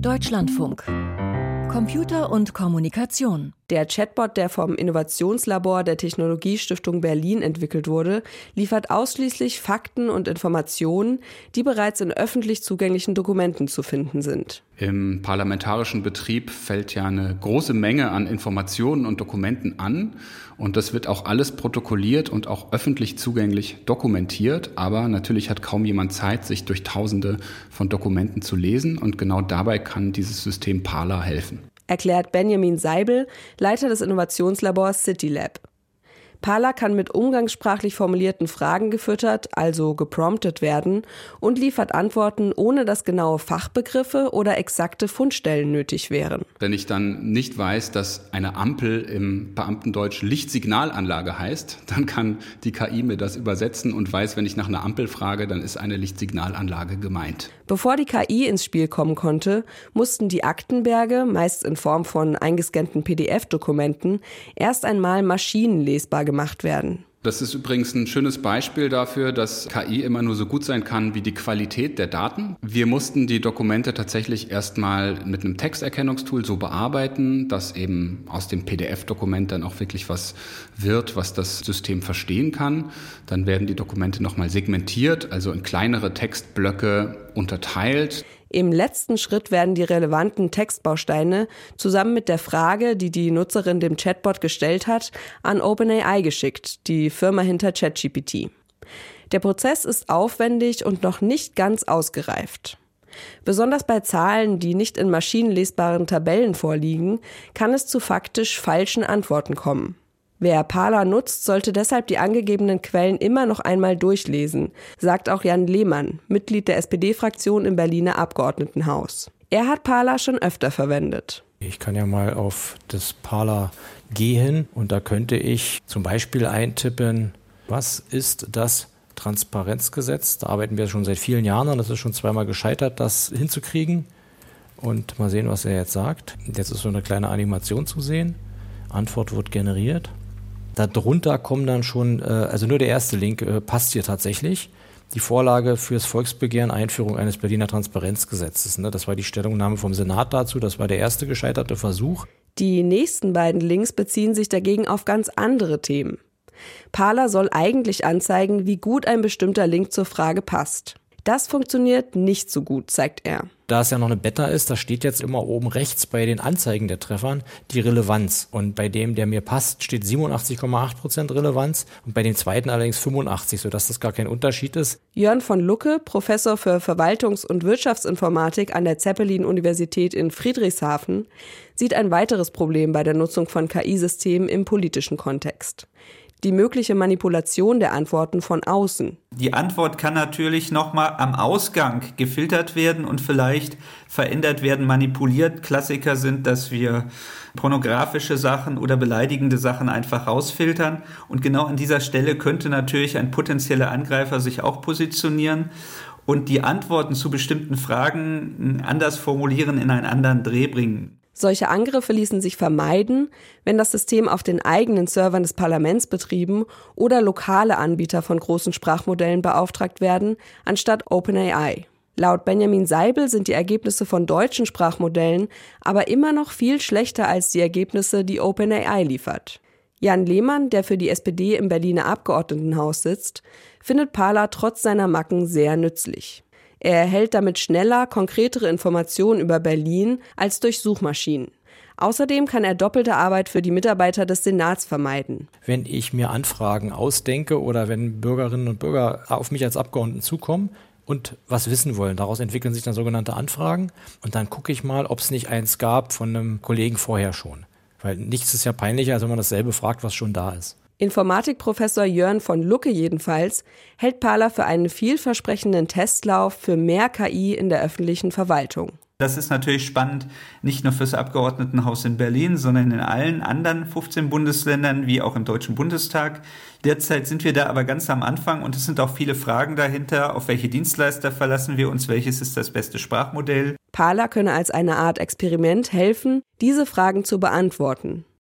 Deutschlandfunk. Computer und Kommunikation. Der Chatbot, der vom Innovationslabor der Technologiestiftung Berlin entwickelt wurde, liefert ausschließlich Fakten und Informationen, die bereits in öffentlich zugänglichen Dokumenten zu finden sind. Im parlamentarischen Betrieb fällt ja eine große Menge an Informationen und Dokumenten an. Und das wird auch alles protokolliert und auch öffentlich zugänglich dokumentiert, aber natürlich hat kaum jemand Zeit, sich durch Tausende von Dokumenten zu lesen. Und genau dabei kann dieses System Parler helfen erklärt Benjamin Seibel, Leiter des Innovationslabors CityLab. Parler kann mit umgangssprachlich formulierten Fragen gefüttert, also gepromptet werden und liefert Antworten, ohne dass genaue Fachbegriffe oder exakte Fundstellen nötig wären. Wenn ich dann nicht weiß, dass eine Ampel im Beamtendeutsch Lichtsignalanlage heißt, dann kann die KI mir das übersetzen und weiß, wenn ich nach einer Ampel frage, dann ist eine Lichtsignalanlage gemeint. Bevor die KI ins Spiel kommen konnte, mussten die Aktenberge, meist in Form von eingescannten PDF-Dokumenten, erst einmal maschinenlesbar gemacht werden. Das ist übrigens ein schönes Beispiel dafür, dass KI immer nur so gut sein kann wie die Qualität der Daten. Wir mussten die Dokumente tatsächlich erstmal mit einem Texterkennungstool so bearbeiten, dass eben aus dem PDF-Dokument dann auch wirklich was wird, was das System verstehen kann. Dann werden die Dokumente nochmal segmentiert, also in kleinere Textblöcke unterteilt. Im letzten Schritt werden die relevanten Textbausteine zusammen mit der Frage, die die Nutzerin dem Chatbot gestellt hat, an OpenAI geschickt, die Firma hinter ChatGPT. Der Prozess ist aufwendig und noch nicht ganz ausgereift. Besonders bei Zahlen, die nicht in maschinenlesbaren Tabellen vorliegen, kann es zu faktisch falschen Antworten kommen. Wer Parler nutzt, sollte deshalb die angegebenen Quellen immer noch einmal durchlesen, sagt auch Jan Lehmann, Mitglied der SPD-Fraktion im Berliner Abgeordnetenhaus. Er hat Parler schon öfter verwendet. Ich kann ja mal auf das Parler gehen und da könnte ich zum Beispiel eintippen, was ist das Transparenzgesetz? Da arbeiten wir schon seit vielen Jahren und es ist schon zweimal gescheitert, das hinzukriegen. Und mal sehen, was er jetzt sagt. Jetzt ist so eine kleine Animation zu sehen. Antwort wird generiert. Darunter kommen dann schon, äh, also nur der erste Link äh, passt hier tatsächlich. Die Vorlage fürs Volksbegehren Einführung eines Berliner Transparenzgesetzes. Ne? Das war die Stellungnahme vom Senat dazu. Das war der erste gescheiterte Versuch. Die nächsten beiden Links beziehen sich dagegen auf ganz andere Themen. Parler soll eigentlich anzeigen, wie gut ein bestimmter Link zur Frage passt. Das funktioniert nicht so gut, zeigt er. Da es ja noch eine Beta ist, da steht jetzt immer oben rechts bei den Anzeigen der Treffern die Relevanz. Und bei dem, der mir passt, steht 87,8% Relevanz und bei dem zweiten allerdings 85, sodass das gar kein Unterschied ist. Jörn von Lucke, Professor für Verwaltungs- und Wirtschaftsinformatik an der Zeppelin-Universität in Friedrichshafen, sieht ein weiteres Problem bei der Nutzung von KI-Systemen im politischen Kontext die mögliche Manipulation der Antworten von außen. Die Antwort kann natürlich nochmal am Ausgang gefiltert werden und vielleicht verändert werden, manipuliert. Klassiker sind, dass wir pornografische Sachen oder beleidigende Sachen einfach rausfiltern. Und genau an dieser Stelle könnte natürlich ein potenzieller Angreifer sich auch positionieren und die Antworten zu bestimmten Fragen anders formulieren, in einen anderen Dreh bringen. Solche Angriffe ließen sich vermeiden, wenn das System auf den eigenen Servern des Parlaments betrieben oder lokale Anbieter von großen Sprachmodellen beauftragt werden, anstatt OpenAI. Laut Benjamin Seibel sind die Ergebnisse von deutschen Sprachmodellen aber immer noch viel schlechter als die Ergebnisse, die OpenAI liefert. Jan Lehmann, der für die SPD im Berliner Abgeordnetenhaus sitzt, findet Parler trotz seiner Macken sehr nützlich. Er erhält damit schneller, konkretere Informationen über Berlin als durch Suchmaschinen. Außerdem kann er doppelte Arbeit für die Mitarbeiter des Senats vermeiden. Wenn ich mir Anfragen ausdenke oder wenn Bürgerinnen und Bürger auf mich als Abgeordneten zukommen und was wissen wollen, daraus entwickeln sich dann sogenannte Anfragen und dann gucke ich mal, ob es nicht eins gab von einem Kollegen vorher schon. Weil nichts ist ja peinlicher, als wenn man dasselbe fragt, was schon da ist. Informatikprofessor Jörn von Lucke jedenfalls hält Parler für einen vielversprechenden Testlauf für mehr KI in der öffentlichen Verwaltung. Das ist natürlich spannend, nicht nur fürs Abgeordnetenhaus in Berlin, sondern in allen anderen 15 Bundesländern wie auch im Deutschen Bundestag. Derzeit sind wir da aber ganz am Anfang und es sind auch viele Fragen dahinter. Auf welche Dienstleister verlassen wir uns? Welches ist das beste Sprachmodell? Parler könne als eine Art Experiment helfen, diese Fragen zu beantworten.